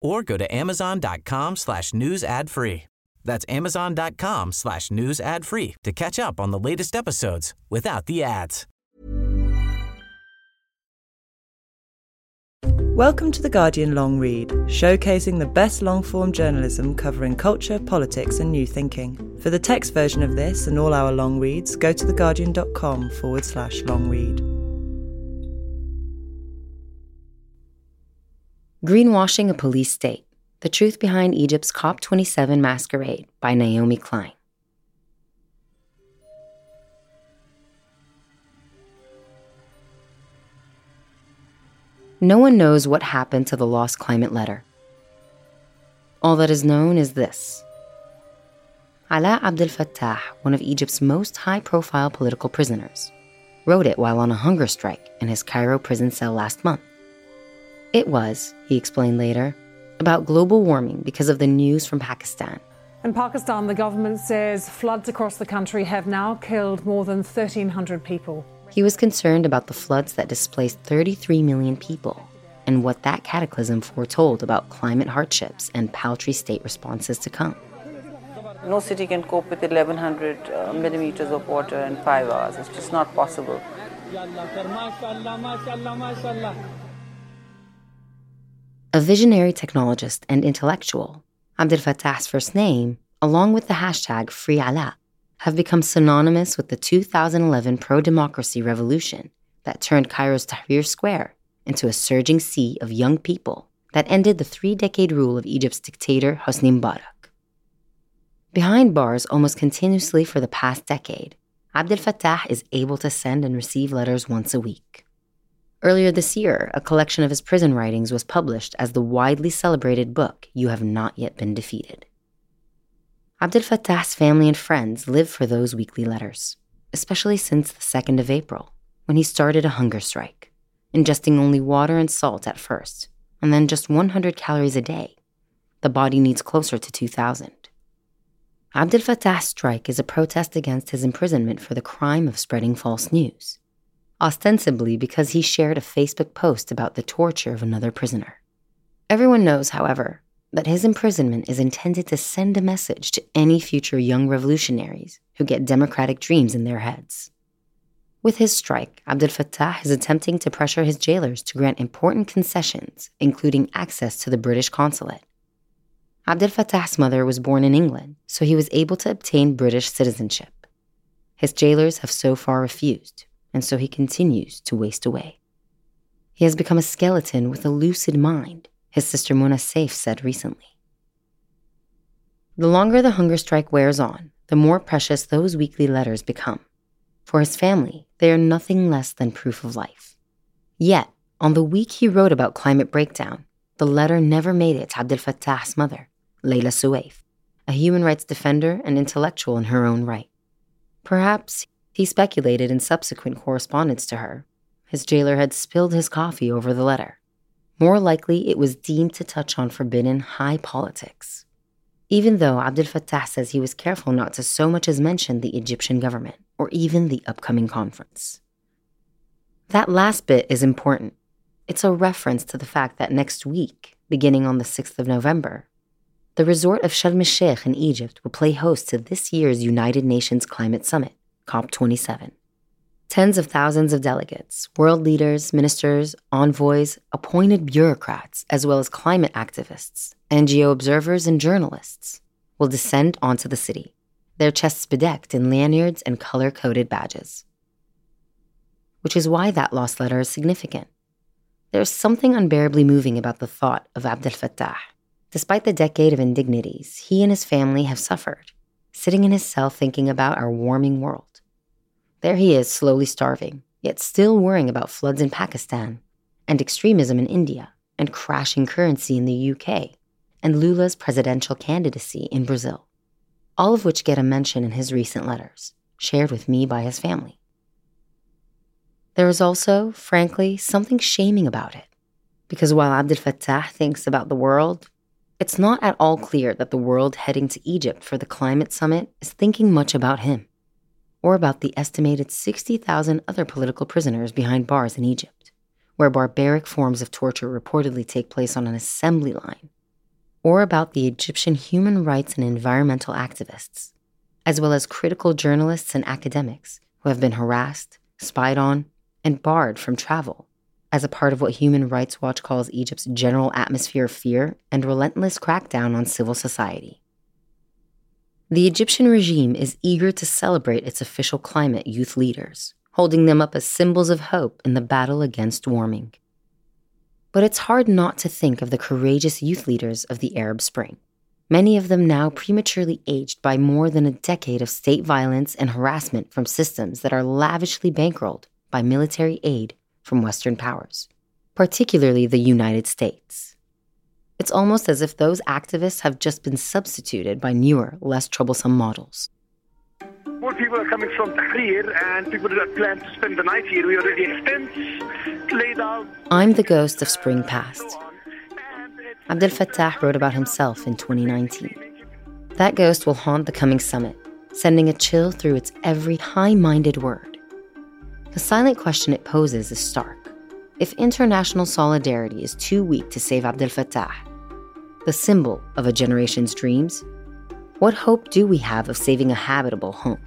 or go to amazon.com slash news ad free. That's amazon.com slash news ad free to catch up on the latest episodes without the ads. Welcome to The Guardian Long Read, showcasing the best long form journalism covering culture, politics, and new thinking. For the text version of this and all our long reads, go to theguardian.com forward slash long read. Greenwashing a Police State The Truth Behind Egypt's COP27 Masquerade by Naomi Klein. No one knows what happened to the lost climate letter. All that is known is this Alaa Abdel Fattah, one of Egypt's most high profile political prisoners, wrote it while on a hunger strike in his Cairo prison cell last month. It was, he explained later, about global warming because of the news from Pakistan. In Pakistan, the government says floods across the country have now killed more than 1,300 people. He was concerned about the floods that displaced 33 million people and what that cataclysm foretold about climate hardships and paltry state responses to come. No city can cope with 1100 uh, millimeters of water in five hours. It's just not possible. A visionary technologist and intellectual, Abdel Fattah's first name, along with the hashtag FreeAlaa, have become synonymous with the 2011 pro democracy revolution that turned Cairo's Tahrir Square into a surging sea of young people that ended the three decade rule of Egypt's dictator Hosni Mubarak. Behind bars almost continuously for the past decade, Abdel Fattah is able to send and receive letters once a week. Earlier this year, a collection of his prison writings was published as the widely celebrated book, You Have Not Yet Been Defeated. Abdel Fattah's family and friends live for those weekly letters, especially since the 2nd of April, when he started a hunger strike, ingesting only water and salt at first, and then just 100 calories a day. The body needs closer to 2,000. Abdel Fattah's strike is a protest against his imprisonment for the crime of spreading false news ostensibly because he shared a Facebook post about the torture of another prisoner. Everyone knows, however, that his imprisonment is intended to send a message to any future young revolutionaries who get democratic dreams in their heads. With his strike, Abdel Fattah is attempting to pressure his jailers to grant important concessions, including access to the British consulate. Abdel Fattah's mother was born in England, so he was able to obtain British citizenship. His jailers have so far refused, and so he continues to waste away. He has become a skeleton with a lucid mind, his sister Mona Seif said recently. The longer the hunger strike wears on, the more precious those weekly letters become. For his family, they are nothing less than proof of life. Yet, on the week he wrote about climate breakdown, the letter never made it to Abdel Fattah's mother, Laila Soueif, a human rights defender and intellectual in her own right. Perhaps he speculated in subsequent correspondence to her. His jailer had spilled his coffee over the letter. More likely, it was deemed to touch on forbidden high politics. Even though Abdel Fattah says he was careful not to so much as mention the Egyptian government or even the upcoming conference. That last bit is important. It's a reference to the fact that next week, beginning on the 6th of November, the resort of Sharm el Sheikh in Egypt will play host to this year's United Nations Climate Summit. COP27. Tens of thousands of delegates, world leaders, ministers, envoys, appointed bureaucrats, as well as climate activists, NGO observers, and journalists will descend onto the city, their chests bedecked in lanyards and color coded badges. Which is why that lost letter is significant. There's something unbearably moving about the thought of Abdel Fattah. Despite the decade of indignities he and his family have suffered, sitting in his cell thinking about our warming world. There he is, slowly starving, yet still worrying about floods in Pakistan, and extremism in India, and crashing currency in the UK, and Lula's presidential candidacy in Brazil, all of which get a mention in his recent letters, shared with me by his family. There is also, frankly, something shaming about it, because while Abdel Fattah thinks about the world, it's not at all clear that the world heading to Egypt for the climate summit is thinking much about him, or about the estimated 60,000 other political prisoners behind bars in Egypt, where barbaric forms of torture reportedly take place on an assembly line or about the Egyptian human rights and environmental activists, as well as critical journalists and academics who have been harassed, spied on, and barred from travel as a part of what Human Rights Watch calls Egypt's general atmosphere of fear and relentless crackdown on civil society. The Egyptian regime is eager to celebrate its official climate youth leaders, holding them up as symbols of hope in the battle against warming. But it's hard not to think of the courageous youth leaders of the Arab Spring, many of them now prematurely aged by more than a decade of state violence and harassment from systems that are lavishly bankrolled by military aid from Western powers, particularly the United States. It's almost as if those activists have just been substituted by newer, less troublesome models. More people are coming from Tahrir, and people that plan to spend the night here. We already have tents laid out. I'm the ghost of spring past. Abdel Fattah wrote about himself in 2019. That ghost will haunt the coming summit, sending a chill through its every high minded word. The silent question it poses is stark. If international solidarity is too weak to save Abdel Fattah, the symbol of a generation's dreams, what hope do we have of saving a habitable home?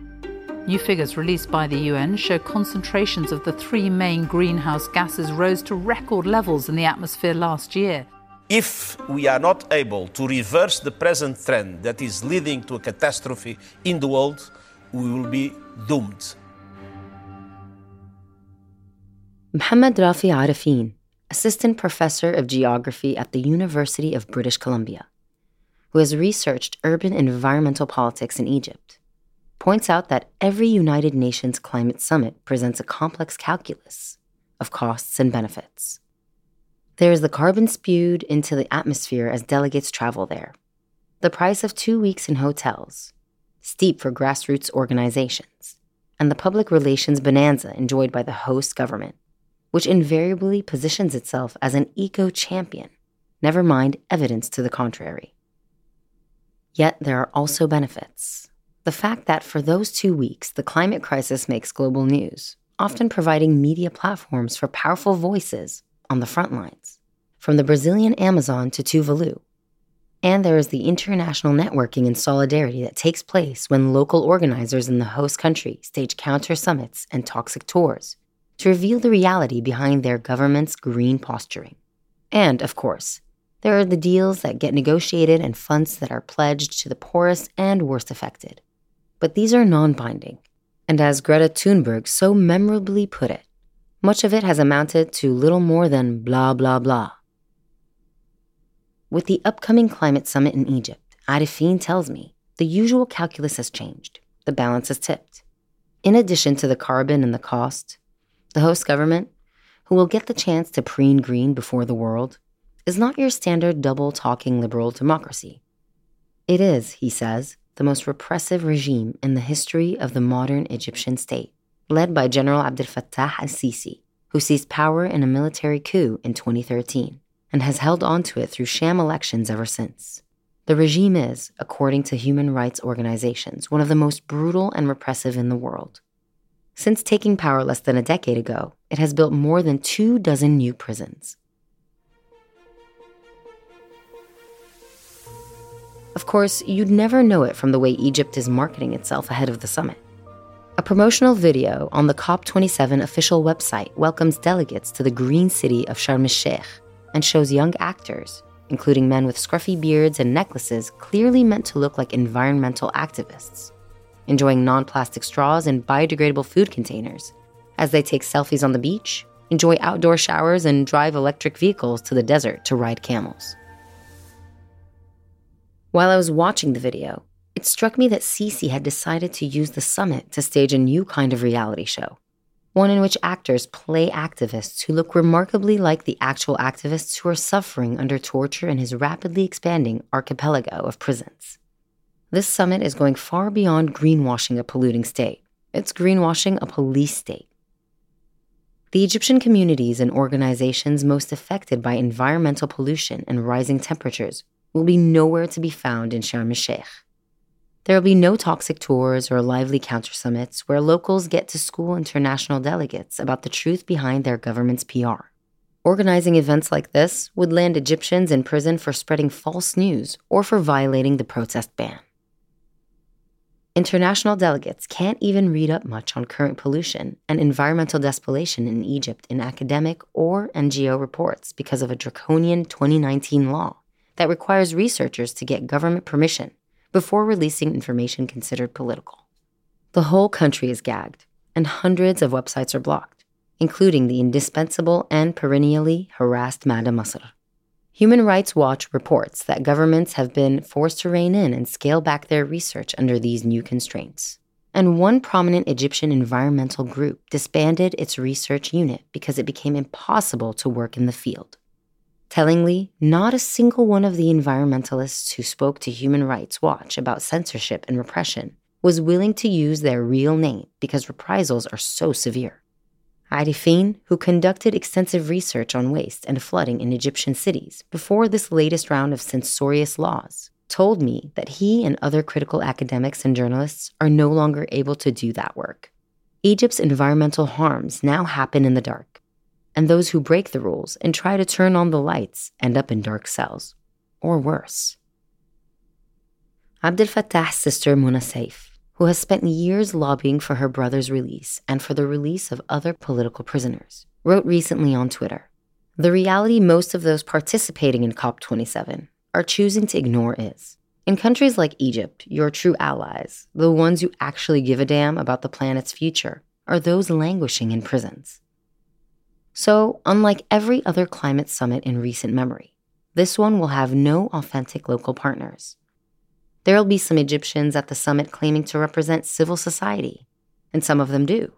New figures released by the UN show concentrations of the three main greenhouse gases rose to record levels in the atmosphere last year. If we are not able to reverse the present trend that is leading to a catastrophe in the world, we will be doomed. Mohamed Rafi Arefin, assistant professor of geography at the University of British Columbia, who has researched urban environmental politics in Egypt points out that every United Nations climate summit presents a complex calculus of costs and benefits. There is the carbon spewed into the atmosphere as delegates travel there, the price of two weeks in hotels, steep for grassroots organizations, and the public relations bonanza enjoyed by the host government, which invariably positions itself as an eco champion, never mind evidence to the contrary. Yet there are also benefits the fact that for those two weeks, the climate crisis makes global news, often providing media platforms for powerful voices on the front lines, from the Brazilian Amazon to Tuvalu. And there is the international networking and solidarity that takes place when local organizers in the host country stage counter summits and toxic tours to reveal the reality behind their government's green posturing. And, of course, there are the deals that get negotiated and funds that are pledged to the poorest and worst affected but these are non binding. And as Greta Thunberg so memorably put it, much of it has amounted to little more than blah, blah, blah. With the upcoming climate summit in Egypt, Arefin tells me the usual calculus has changed, the balance has tipped. In addition to the carbon and the cost, the host government, who will get the chance to preen green before the world, is not your standard double talking liberal democracy. It is, he says, the most repressive regime in the history of the modern Egyptian state, led by General Abdel Fattah al Sisi, who seized power in a military coup in 2013 and has held on to it through sham elections ever since. The regime is, according to human rights organizations, one of the most brutal and repressive in the world. Since taking power less than a decade ago, it has built more than two dozen new prisons, Of course, you'd never know it from the way Egypt is marketing itself ahead of the summit. A promotional video on the COP27 official website welcomes delegates to the green city of Sharm el Sheikh and shows young actors, including men with scruffy beards and necklaces clearly meant to look like environmental activists, enjoying non plastic straws and biodegradable food containers as they take selfies on the beach, enjoy outdoor showers, and drive electric vehicles to the desert to ride camels. While I was watching the video, it struck me that Sisi had decided to use the summit to stage a new kind of reality show, one in which actors play activists who look remarkably like the actual activists who are suffering under torture in his rapidly expanding archipelago of prisons. This summit is going far beyond greenwashing a polluting state. It's greenwashing a police state. The Egyptian communities and organizations most affected by environmental pollution and rising temperatures will be nowhere to be found in Sharm el Sheikh. There will be no toxic tours or lively counter summits where locals get to school international delegates about the truth behind their government's PR. Organizing events like this would land Egyptians in prison for spreading false news or for violating the protest ban. International delegates can't even read up much on current pollution and environmental despolation in Egypt in academic or NGO reports because of a draconian 2019 law that requires researchers to get government permission before releasing information considered political. The whole country is gagged, and hundreds of websites are blocked, including the indispensable and perennially harassed Mada Masr. Human Rights Watch reports that governments have been forced to rein in and scale back their research under these new constraints. And one prominent Egyptian environmental group disbanded its research unit because it became impossible to work in the field. Tellingly, not a single one of the environmentalists who spoke to Human Rights Watch about censorship and repression was willing to use their real name because reprisals are so severe. Arefin, who conducted extensive research on waste and flooding in Egyptian cities before this latest round of censorious laws, told me that he and other critical academics and journalists are no longer able to do that work. Egypt's environmental harms now happen in the dark, and those who break the rules and try to turn on the lights end up in dark cells, or worse. Abdel Fattah's sister Mona Seif, who has spent years lobbying for her brother's release and for the release of other political prisoners, wrote recently on Twitter The reality most of those participating in COP27 are choosing to ignore is in countries like Egypt, your true allies, the ones who actually give a damn about the planet's future, are those languishing in prisons. So, unlike every other climate summit in recent memory, this one will have no authentic local partners. There'll be some Egyptians at the summit claiming to represent civil society, and some of them do.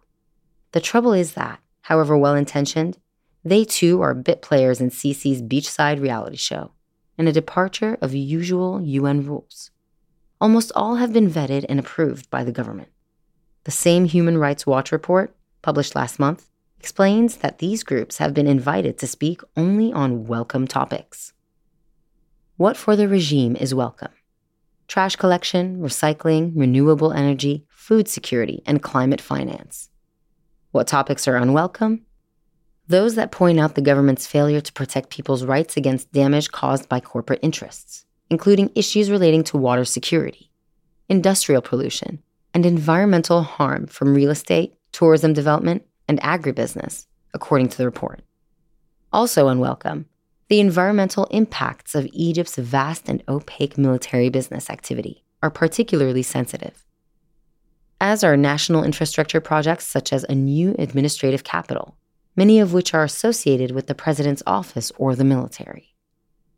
The trouble is that, however well intentioned, they too are bit players in Sisi's beachside reality show, and a departure of usual UN rules. Almost all have been vetted and approved by the government. The same Human Rights Watch report, published last month, explains that these groups have been invited to speak only on welcome topics. What for the regime is welcome? Trash collection, recycling, renewable energy, food security, and climate finance. What topics are unwelcome? Those that point out the government's failure to protect people's rights against damage caused by corporate interests, including issues relating to water security, industrial pollution, and environmental harm from real estate, tourism development, and agribusiness, according to the report. Also unwelcome, the environmental impacts of Egypt's vast and opaque military business activity are particularly sensitive. As are national infrastructure projects such as a new administrative capital, many of which are associated with the president's office or the military.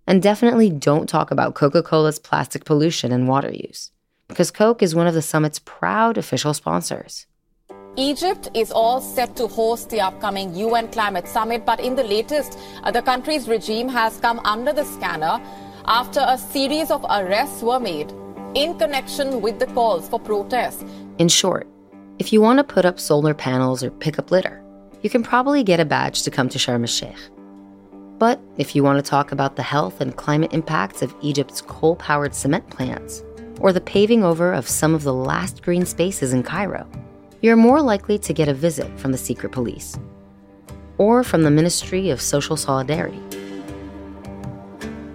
And definitely don't talk about Coca Cola's plastic pollution and water use, because Coke is one of the summit's proud official sponsors. Egypt is all set to host the upcoming UN climate summit, but in the latest, uh, the country's regime has come under the scanner after a series of arrests were made in connection with the calls for protests. In short, if you want to put up solar panels or pick up litter, you can probably get a badge to come to Sharm el Sheikh. But if you want to talk about the health and climate impacts of Egypt's coal powered cement plants, or the paving over of some of the last green spaces in Cairo, you're more likely to get a visit from the secret police or from the Ministry of Social Solidarity.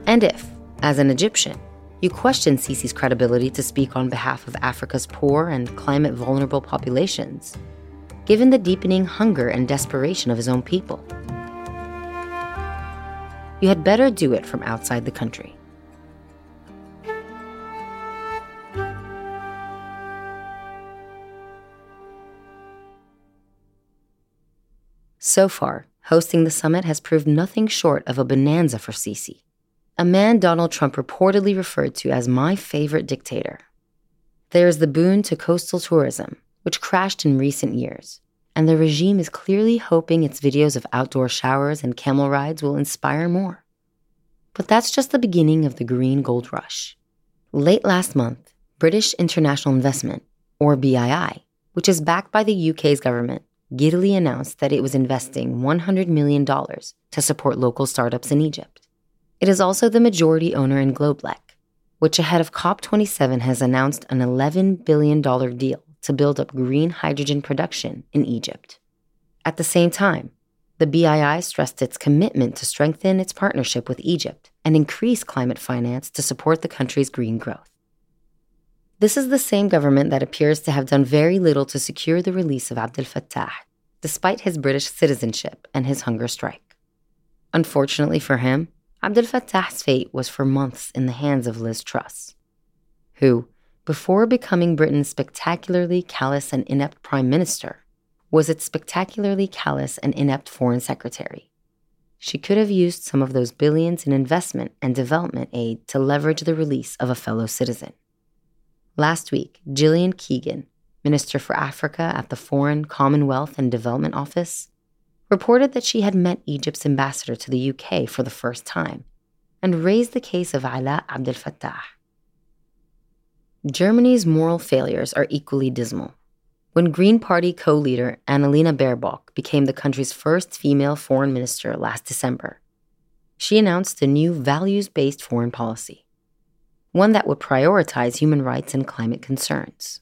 And if, as an Egyptian, you question Sisi's credibility to speak on behalf of Africa's poor and climate vulnerable populations, given the deepening hunger and desperation of his own people. you had better do it from outside the country. So far, hosting the summit has proved nothing short of a bonanza for Sisi, a man Donald Trump reportedly referred to as my favorite dictator. There is the boon to coastal tourism, which crashed in recent years, and the regime is clearly hoping its videos of outdoor showers and camel rides will inspire more. But that's just the beginning of the green gold rush. Late last month, British International Investment, or BII, which is backed by the UK's government, giddily announced that it was investing $100 million to support local startups in Egypt. It is also the majority owner in Globeleq, which ahead of COP27 has announced an $11 billion deal to build up green hydrogen production in Egypt. At the same time, the BII stressed its commitment to strengthen its partnership with Egypt and increase climate finance to support the country's green growth. This is the same government that appears to have done very little to secure the release of Abdel Fattah, despite his British citizenship and his hunger strike. Unfortunately for him, Abdel Fattah's fate was for months in the hands of Liz Truss, who, before becoming Britain's spectacularly callous and inept prime minister, was its spectacularly callous and inept foreign secretary. She could have used some of those billions in investment and development aid to leverage the release of a fellow citizen. Last week, Gillian Keegan, Minister for Africa at the Foreign, Commonwealth and Development Office, reported that she had met Egypt's ambassador to the UK for the first time and raised the case of Alaa Abdel Fattah. Germany's moral failures are equally dismal. When Green Party co leader Annalena Baerbock became the country's first female foreign minister last December, she announced a new values based foreign policy one that would prioritize human rights and climate concerns.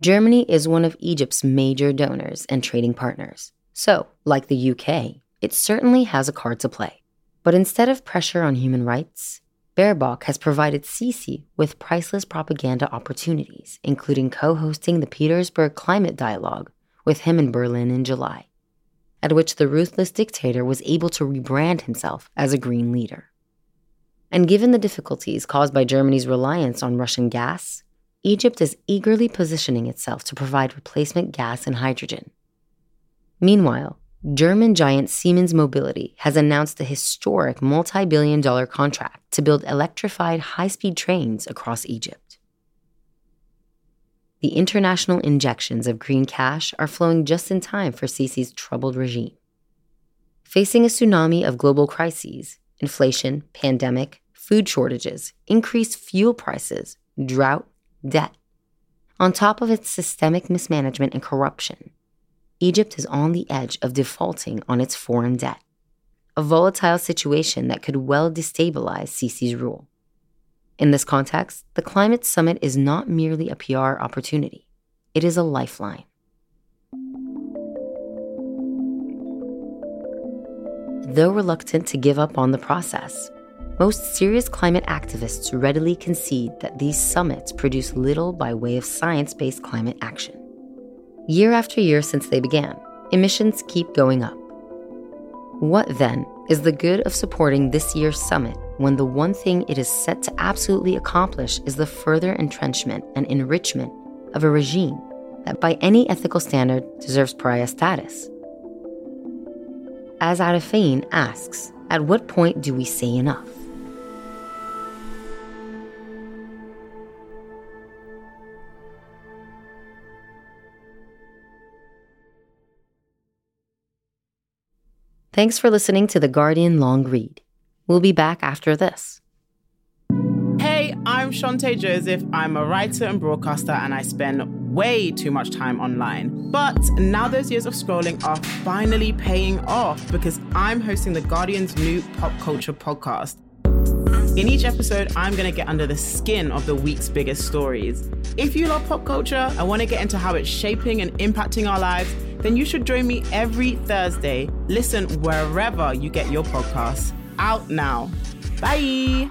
Germany is one of Egypt's major donors and trading partners. So, like the UK, it certainly has a card to play. But instead of pressure on human rights, Baerbock has provided Sisi with priceless propaganda opportunities, including co hosting the Petersburg Climate Dialogue with him in Berlin in July, at which the ruthless dictator was able to rebrand himself as a green leader. And given the difficulties caused by Germany's reliance on Russian gas, Egypt is eagerly positioning itself to provide replacement gas and hydrogen. Meanwhile, German giant Siemens Mobility has announced a historic multi billion dollar contract to build electrified high speed trains across Egypt. The international injections of green cash are flowing just in time for Sisi's troubled regime. Facing a tsunami of global crises, inflation, pandemic, food shortages, increased fuel prices, drought, debt. On top of its systemic mismanagement and corruption, Egypt is on the edge of defaulting on its foreign debt, a volatile situation that could well destabilize Sisi's rule. In this context, the climate summit is not merely a PR opportunity, it is a lifeline. Though reluctant to give up on the process, most serious climate activists readily concede that these summits produce little by way of science based climate action. Year after year since they began, emissions keep going up. What then is the good of supporting this year's summit when the one thing it is set to absolutely accomplish is the further entrenchment and enrichment of a regime that, by any ethical standard, deserves pariah status? As Arefin asks, at what point do we say enough? Thanks for listening to The Guardian Long Read. We'll be back after this. I'm Chanté Joseph. I'm a writer and broadcaster, and I spend way too much time online. But now those years of scrolling are finally paying off because I'm hosting The Guardian's new pop culture podcast. In each episode, I'm going to get under the skin of the week's biggest stories. If you love pop culture and want to get into how it's shaping and impacting our lives, then you should join me every Thursday. Listen wherever you get your podcasts. Out now. Bye.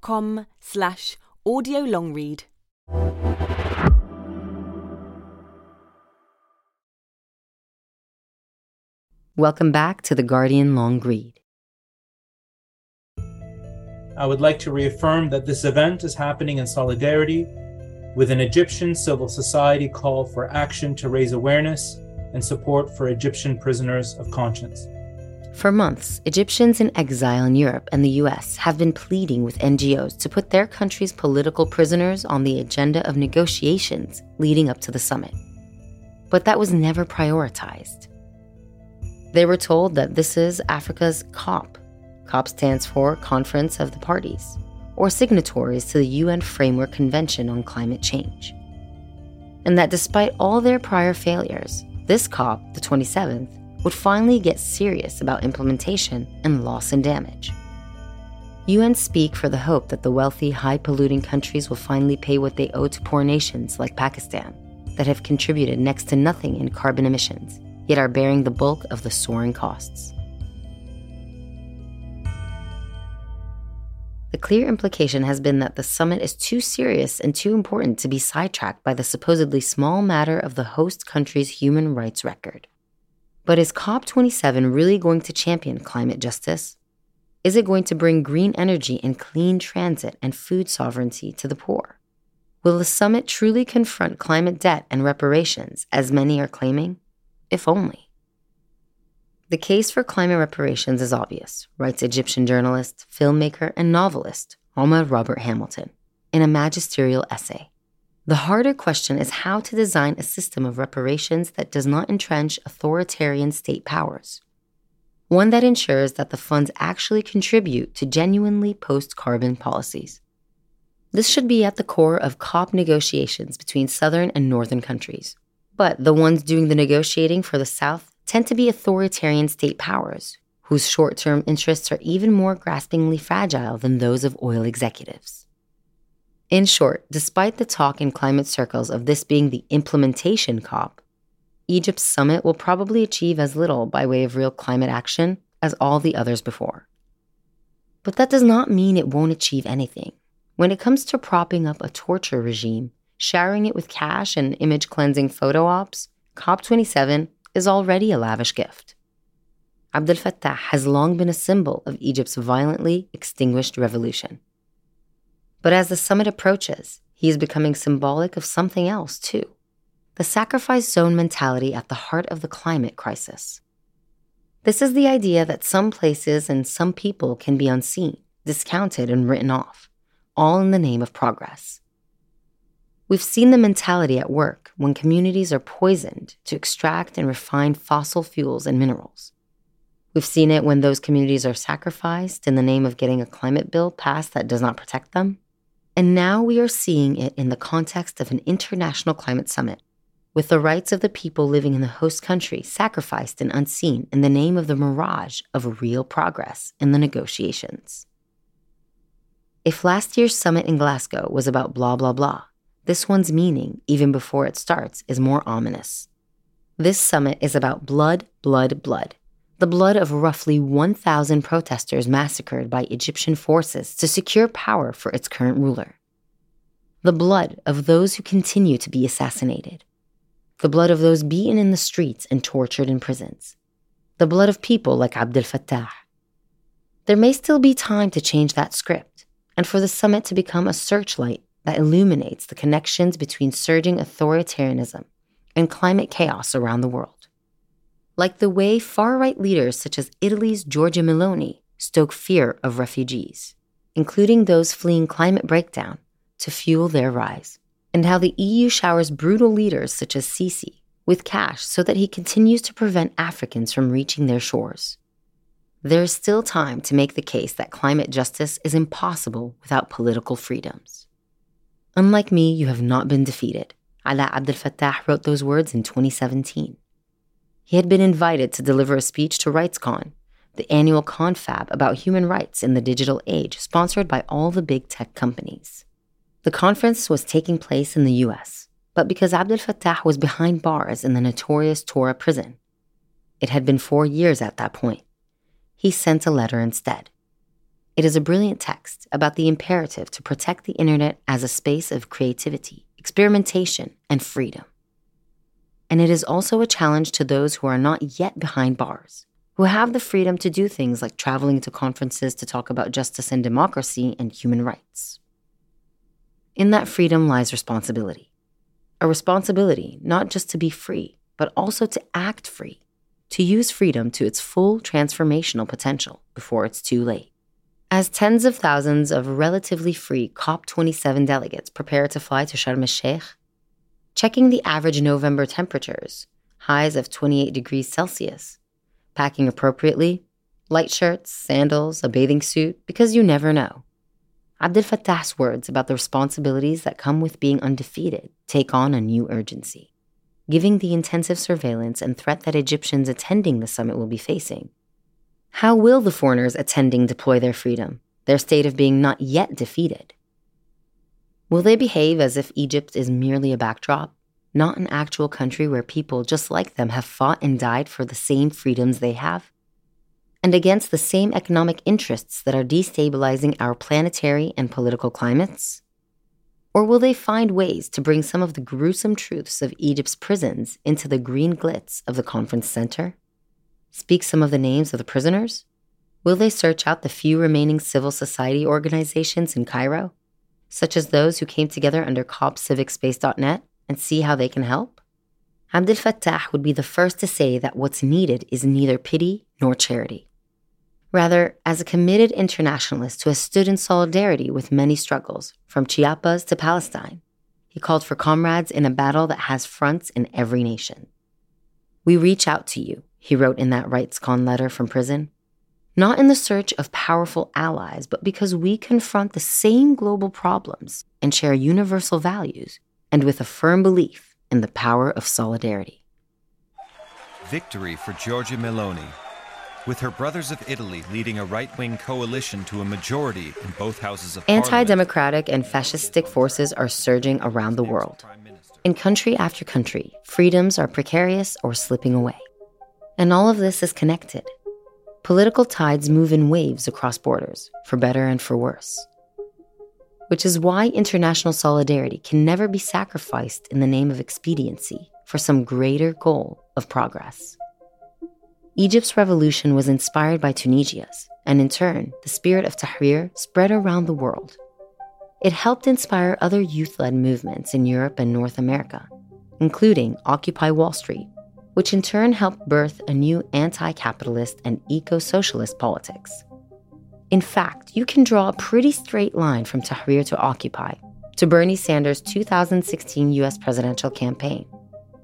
com slash audiolongread. Welcome back to the Guardian Long Read. I would like to reaffirm that this event is happening in solidarity with an Egyptian civil society call for action to raise awareness and support for Egyptian prisoners of conscience. For months, Egyptians in exile in Europe and the US have been pleading with NGOs to put their country's political prisoners on the agenda of negotiations leading up to the summit. But that was never prioritized. They were told that this is Africa's COP. COP stands for Conference of the Parties, or signatories to the UN Framework Convention on Climate Change. And that despite all their prior failures, this COP, the 27th, would finally get serious about implementation and loss and damage. UN speak for the hope that the wealthy, high polluting countries will finally pay what they owe to poor nations like Pakistan, that have contributed next to nothing in carbon emissions, yet are bearing the bulk of the soaring costs. The clear implication has been that the summit is too serious and too important to be sidetracked by the supposedly small matter of the host country's human rights record. But is COP27 really going to champion climate justice? Is it going to bring green energy and clean transit and food sovereignty to the poor? Will the summit truly confront climate debt and reparations, as many are claiming? If only. The case for climate reparations is obvious, writes Egyptian journalist, filmmaker, and novelist Omar Robert Hamilton in a magisterial essay. The harder question is how to design a system of reparations that does not entrench authoritarian state powers. One that ensures that the funds actually contribute to genuinely post carbon policies. This should be at the core of COP negotiations between southern and northern countries. But the ones doing the negotiating for the South tend to be authoritarian state powers, whose short term interests are even more graspingly fragile than those of oil executives. In short, despite the talk in climate circles of this being the implementation COP, Egypt's summit will probably achieve as little by way of real climate action as all the others before. But that does not mean it won't achieve anything. When it comes to propping up a torture regime, showering it with cash and image cleansing photo ops, COP27 is already a lavish gift. Abdel Fattah has long been a symbol of Egypt's violently extinguished revolution. But as the summit approaches, he is becoming symbolic of something else, too the sacrifice zone mentality at the heart of the climate crisis. This is the idea that some places and some people can be unseen, discounted, and written off, all in the name of progress. We've seen the mentality at work when communities are poisoned to extract and refine fossil fuels and minerals. We've seen it when those communities are sacrificed in the name of getting a climate bill passed that does not protect them. And now we are seeing it in the context of an international climate summit, with the rights of the people living in the host country sacrificed and unseen in the name of the mirage of real progress in the negotiations. If last year's summit in Glasgow was about blah, blah, blah, this one's meaning, even before it starts, is more ominous. This summit is about blood, blood, blood the blood of roughly 1,000 protesters massacred by Egyptian forces to secure power for its current ruler. The blood of those who continue to be assassinated. The blood of those beaten in the streets and tortured in prisons. The blood of people like Abdel Fattah. There may still be time to change that script and for the summit to become a searchlight that illuminates the connections between surging authoritarianism and climate chaos around the world like the way far right leaders such as Italy's Giorgia Meloni stoke fear of refugees, including those fleeing climate breakdown, to fuel their rise, and how the EU showers brutal leaders such as Sisi with cash so that he continues to prevent Africans from reaching their shores. There is still time to make the case that climate justice is impossible without political freedoms. Unlike me, you have not been defeated. Alaa Abdel Fattah wrote those words in 2017. He had been invited to deliver a speech to RightsCon, the annual confab about human rights in the digital age, sponsored by all the big tech companies. The conference was taking place in the US, but because Abdel Fattah was behind bars in the notorious Tora prison, it had been four years at that point. He sent a letter instead. It is a brilliant text about the imperative to protect the internet as a space of creativity, experimentation, and freedom and it is also a challenge to those who are not yet behind bars, who have the freedom to do things like traveling to conferences to talk about justice and democracy and human rights. In that freedom lies responsibility. A responsibility not just to be free, but also to act free, to use freedom to its full transformational potential before it's too late. As tens of thousands of relatively free COP27 delegates prepare to fly to Sharm el Sheikh, checking the average November temperatures, highs of 28 degrees Celsius, packing appropriately, light shirts, sandals, a bathing suit, because you never know. Abdel Fattah's words about the responsibilities that come with being undefeated take on a new urgency, giving the intensive surveillance and threat that Egyptians attending the summit will be facing. How will the foreigners attending deploy their freedom, their state of being not yet defeated? Will they behave as if Egypt is merely a backdrop, not an actual country where people just like them have fought and died for the same freedoms they have? And against the same economic interests that are destabilizing our planetary and political climates? Or will they find ways to bring some of the gruesome truths of Egypt's prisons into the green glitz of the conference center? Speak some of the names of the prisoners? Will they search out the few remaining civil society organizations in Cairo? Such as those who came together under copcivicspace.net, and see how they can help? Abdel Fattah would be the first to say that what's needed is neither pity nor charity. Rather, as a committed internationalist who has stood in solidarity with many struggles, from Chiapas to Palestine, he called for comrades in a battle that has fronts in every nation. We reach out to you, he wrote in that RightsCon letter from prison, not in the search of powerful allies, but because we confront the same global problems and share universal values, and with a firm belief in the power of solidarity. Victory for Giorgia Meloni, with her brothers of Italy leading a right wing coalition to a majority in both houses of Anti democratic and fascistic forces are surging around the world. In country after country, freedoms are precarious or slipping away. And all of this is connected. Political tides move in waves across borders, for better and for worse. Which is why international solidarity can never be sacrificed in the name of expediency for some greater goal of progress. Egypt's revolution was inspired by Tunisia's, and in turn, the spirit of Tahrir spread around the world. It helped inspire other youth led movements in Europe and North America, including Occupy Wall Street, which in turn helped birth a new anti capitalist and eco socialist politics. In fact, you can draw a pretty straight line from Tahrir to Occupy, to Bernie Sanders' 2016 US presidential campaign,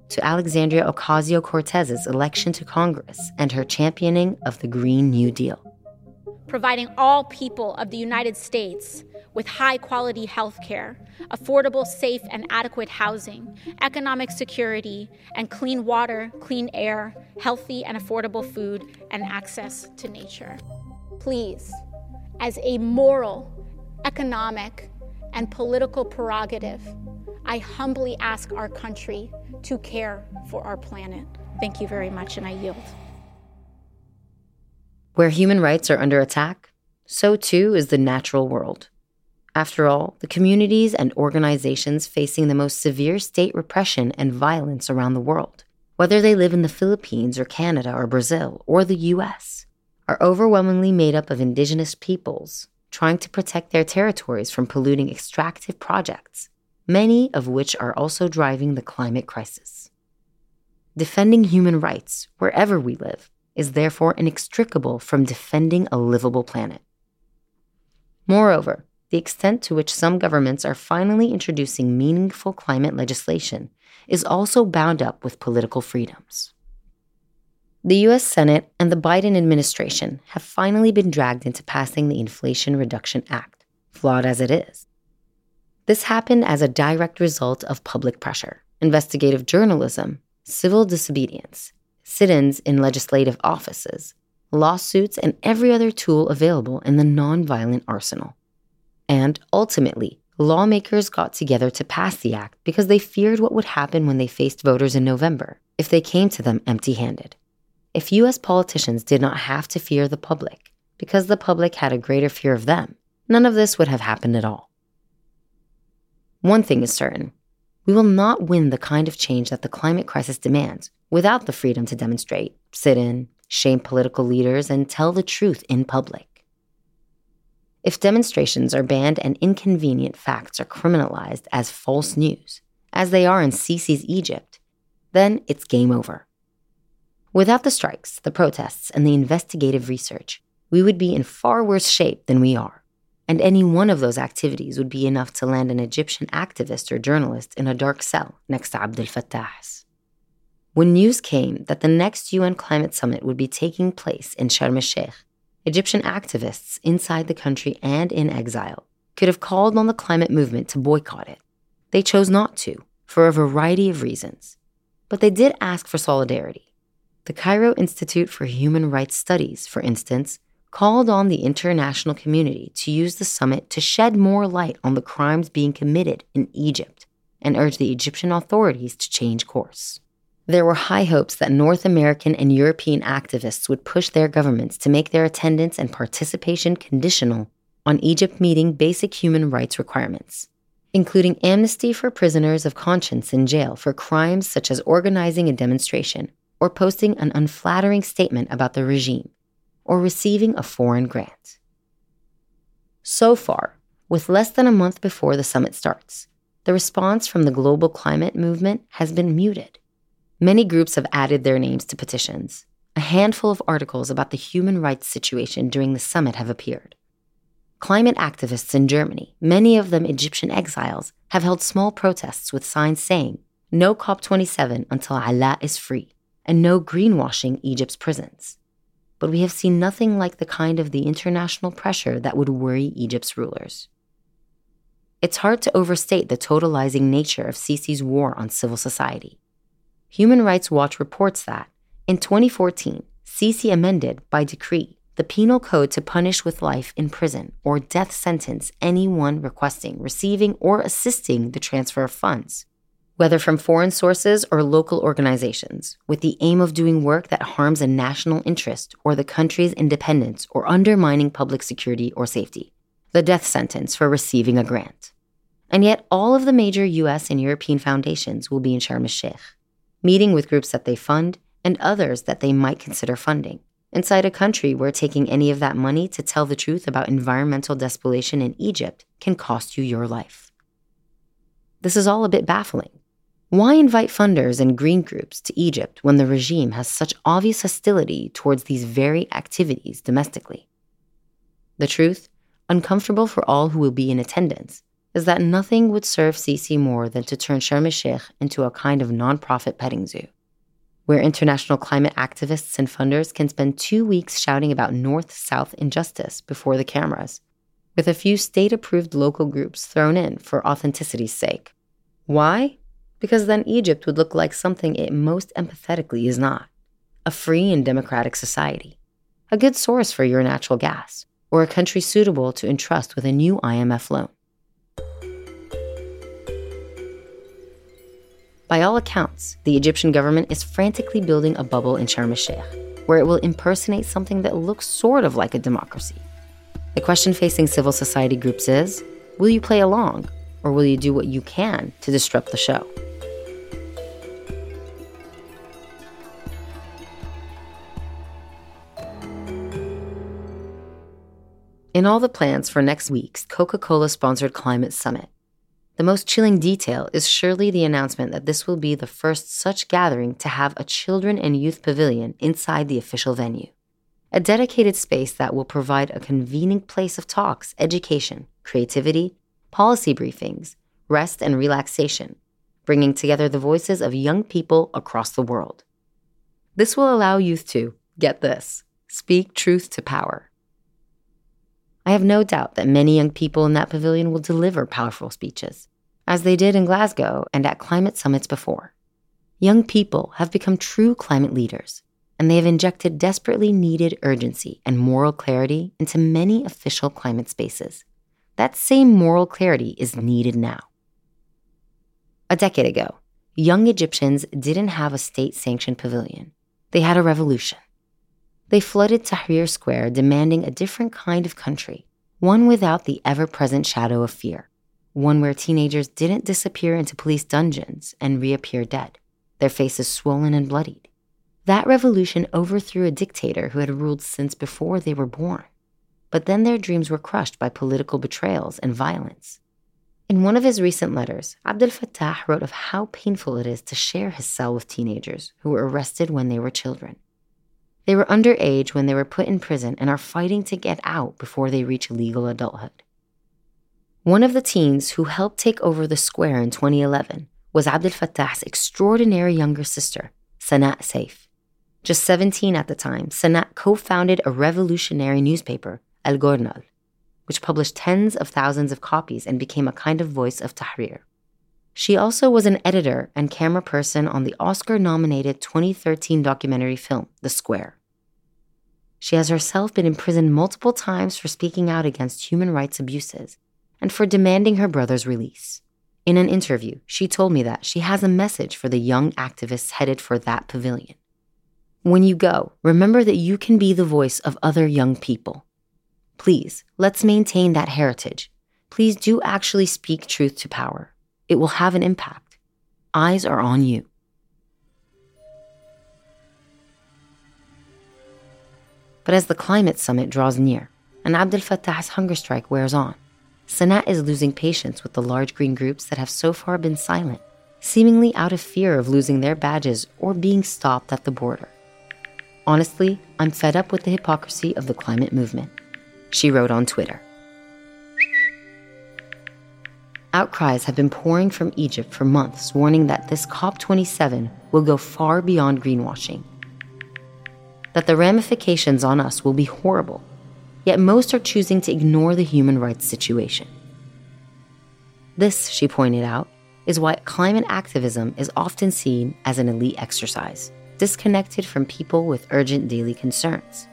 to Alexandria Ocasio Cortez's election to Congress and her championing of the Green New Deal. Providing all people of the United States with high quality health care, affordable, safe, and adequate housing, economic security, and clean water, clean air, healthy and affordable food, and access to nature. Please, as a moral, economic, and political prerogative, I humbly ask our country to care for our planet. Thank you very much, and I yield. Where human rights are under attack, so too is the natural world. After all, the communities and organizations facing the most severe state repression and violence around the world, whether they live in the Philippines or Canada or Brazil or the US, are overwhelmingly made up of indigenous peoples trying to protect their territories from polluting extractive projects, many of which are also driving the climate crisis. Defending human rights, wherever we live, is therefore inextricable from defending a livable planet. Moreover, the extent to which some governments are finally introducing meaningful climate legislation is also bound up with political freedoms. The US Senate and the Biden administration have finally been dragged into passing the Inflation Reduction Act, flawed as it is. This happened as a direct result of public pressure, investigative journalism, civil disobedience, sit ins in legislative offices, lawsuits, and every other tool available in the nonviolent arsenal. And ultimately, lawmakers got together to pass the act because they feared what would happen when they faced voters in November if they came to them empty handed. If US politicians did not have to fear the public because the public had a greater fear of them, none of this would have happened at all. One thing is certain we will not win the kind of change that the climate crisis demands without the freedom to demonstrate, sit in, shame political leaders, and tell the truth in public. If demonstrations are banned and inconvenient facts are criminalized as false news, as they are in Sisi's Egypt, then it's game over. Without the strikes, the protests, and the investigative research, we would be in far worse shape than we are. And any one of those activities would be enough to land an Egyptian activist or journalist in a dark cell next to Abdel Fattah's. When news came that the next UN climate summit would be taking place in Sharm el Sheikh, Egyptian activists inside the country and in exile could have called on the climate movement to boycott it. They chose not to, for a variety of reasons. But they did ask for solidarity. The Cairo Institute for Human Rights Studies, for instance, called on the international community to use the summit to shed more light on the crimes being committed in Egypt and urged the Egyptian authorities to change course. There were high hopes that North American and European activists would push their governments to make their attendance and participation conditional on Egypt meeting basic human rights requirements, including amnesty for prisoners of conscience in jail for crimes such as organizing a demonstration or posting an unflattering statement about the regime, or receiving a foreign grant. So far, with less than a month before the summit starts, the response from the global climate movement has been muted. Many groups have added their names to petitions. A handful of articles about the human rights situation during the summit have appeared. Climate activists in Germany, many of them Egyptian exiles, have held small protests with signs saying, No COP27 until Alaa is free and no greenwashing Egypt's prisons. But we have seen nothing like the kind of the international pressure that would worry Egypt's rulers. It's hard to overstate the totalizing nature of Sisi's war on civil society. Human Rights Watch reports that, in 2014, Sisi amended, by decree, the penal code to punish with life in prison or death sentence anyone requesting, receiving, or assisting the transfer of funds. Whether from foreign sources or local organizations, with the aim of doing work that harms a national interest or the country's independence or undermining public security or safety, the death sentence for receiving a grant. And yet, all of the major US and European foundations will be in Sharm el Sheikh, meeting with groups that they fund and others that they might consider funding, inside a country where taking any of that money to tell the truth about environmental despoliation in Egypt can cost you your life. This is all a bit baffling why invite funders and green groups to Egypt when the regime has such obvious hostility towards these very activities domestically? The truth, uncomfortable for all who will be in attendance, is that nothing would serve Sisi more than to turn Sharm el Sheikh into a kind of nonprofit petting zoo, where international climate activists and funders can spend two weeks shouting about north south injustice before the cameras, with a few state approved local groups thrown in for authenticity's sake. Why? Because then Egypt would look like something it most empathetically is not a free and democratic society, a good source for your natural gas, or a country suitable to entrust with a new IMF loan. By all accounts, the Egyptian government is frantically building a bubble in Sharm el Sheikh, where it will impersonate something that looks sort of like a democracy. The question facing civil society groups is will you play along, or will you do what you can to disrupt the show? In all the plans for next week's Coca Cola sponsored climate summit, the most chilling detail is surely the announcement that this will be the first such gathering to have a children and youth pavilion inside the official venue. A dedicated space that will provide a convening place of talks, education, creativity, policy briefings, rest, and relaxation, bringing together the voices of young people across the world. This will allow youth to, get this, speak truth to power. I have no doubt that many young people in that pavilion will deliver powerful speeches, as they did in Glasgow and at climate summits before. Young people have become true climate leaders, and they have injected desperately needed urgency and moral clarity into many official climate spaces. That same moral clarity is needed now. A decade ago, young Egyptians didn't have a state sanctioned pavilion, they had a revolution. They flooded Tahrir Square demanding a different kind of country, one without the ever present shadow of fear, one where teenagers didn't disappear into police dungeons and reappear dead, their faces swollen and bloodied. That revolution overthrew a dictator who had ruled since before they were born. But then their dreams were crushed by political betrayals and violence. In one of his recent letters, Abdel Fattah wrote of how painful it is to share his cell with teenagers who were arrested when they were children. They were underage when they were put in prison and are fighting to get out before they reach legal adulthood. One of the teens who helped take over the square in 2011 was Abdel Fattah's extraordinary younger sister, Sanaa Seif. Just 17 at the time, Sanaa co founded a revolutionary newspaper, El Gornal, which published tens of thousands of copies and became a kind of voice of Tahrir. She also was an editor and camera person on the Oscar nominated 2013 documentary film, The Square. She has herself been imprisoned multiple times for speaking out against human rights abuses and for demanding her brother's release. In an interview, she told me that she has a message for the young activists headed for that pavilion. When you go, remember that you can be the voice of other young people. Please, let's maintain that heritage. Please do actually speak truth to power. It will have an impact. Eyes are on you. But as the climate summit draws near and Abdel Fattah's hunger strike wears on, Sanaa is losing patience with the large green groups that have so far been silent, seemingly out of fear of losing their badges or being stopped at the border. Honestly, I'm fed up with the hypocrisy of the climate movement, she wrote on Twitter. Outcries have been pouring from Egypt for months, warning that this COP27 will go far beyond greenwashing that the ramifications on us will be horrible, yet most are choosing to ignore the human rights situation. This, she pointed out, is why climate activism is often seen as an elite exercise, disconnected from people with urgent daily concerns,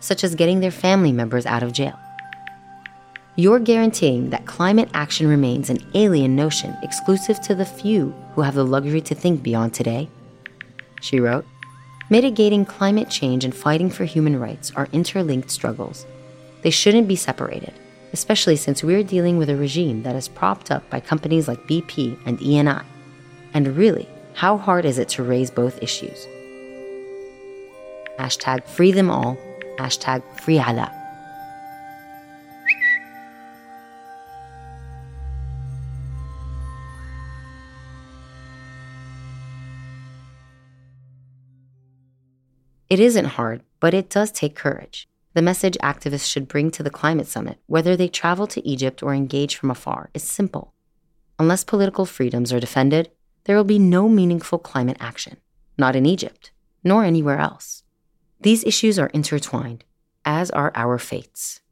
such as getting their family members out of jail. You're guaranteeing that climate action remains an alien notion exclusive to the few who have the luxury to think beyond today, she wrote. Mitigating climate change and fighting for human rights are interlinked struggles. They shouldn't be separated, especially since we're dealing with a regime that is propped up by companies like BP and ENI. And really, how hard is it to raise both issues? Hashtag free them all, hashtag free Alaa. It isn't hard, but it does take courage. The message activists should bring to the climate summit, whether they travel to Egypt or engage from afar, is simple. Unless political freedoms are defended, there will be no meaningful climate action, not in Egypt, nor anywhere else. These issues are intertwined, as are our fates.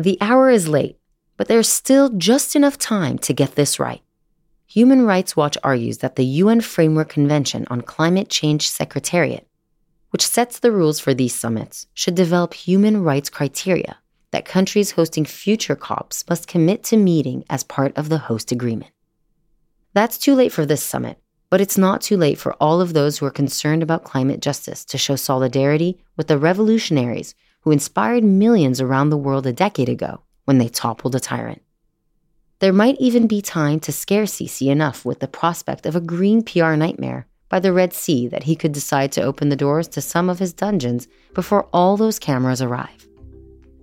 The hour is late, but there's still just enough time to get this right. Human Rights Watch argues that the UN Framework Convention on Climate Change Secretariat, which sets the rules for these summits, should develop human rights criteria that countries hosting future COPs must commit to meeting as part of the host agreement. That's too late for this summit, but it's not too late for all of those who are concerned about climate justice to show solidarity with the revolutionaries who inspired millions around the world a decade ago when they toppled a tyrant. There might even be time to scare Sisi enough with the prospect of a green PR nightmare by the Red Sea that he could decide to open the doors to some of his dungeons before all those cameras arrive.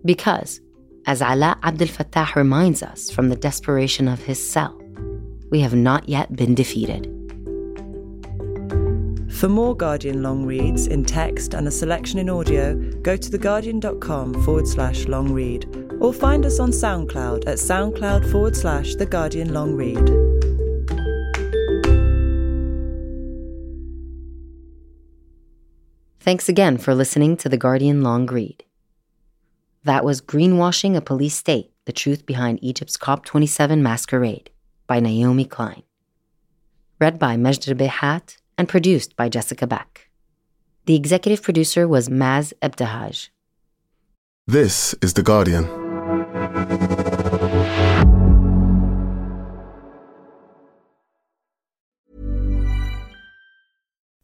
Because, as Alaa Abdel Fattah reminds us from the desperation of his cell, we have not yet been defeated. For more Guardian long reads in text and a selection in audio, go to theguardian.com forward slash long read or find us on SoundCloud at soundcloud forward slash The Guardian Long Read. Thanks again for listening to The Guardian Long Read. That was Greenwashing a Police State The Truth Behind Egypt's COP27 Masquerade by Naomi Klein. Read by Majd Behat and produced by Jessica Beck. The executive producer was Maz Ebtehaj. This is The Guardian.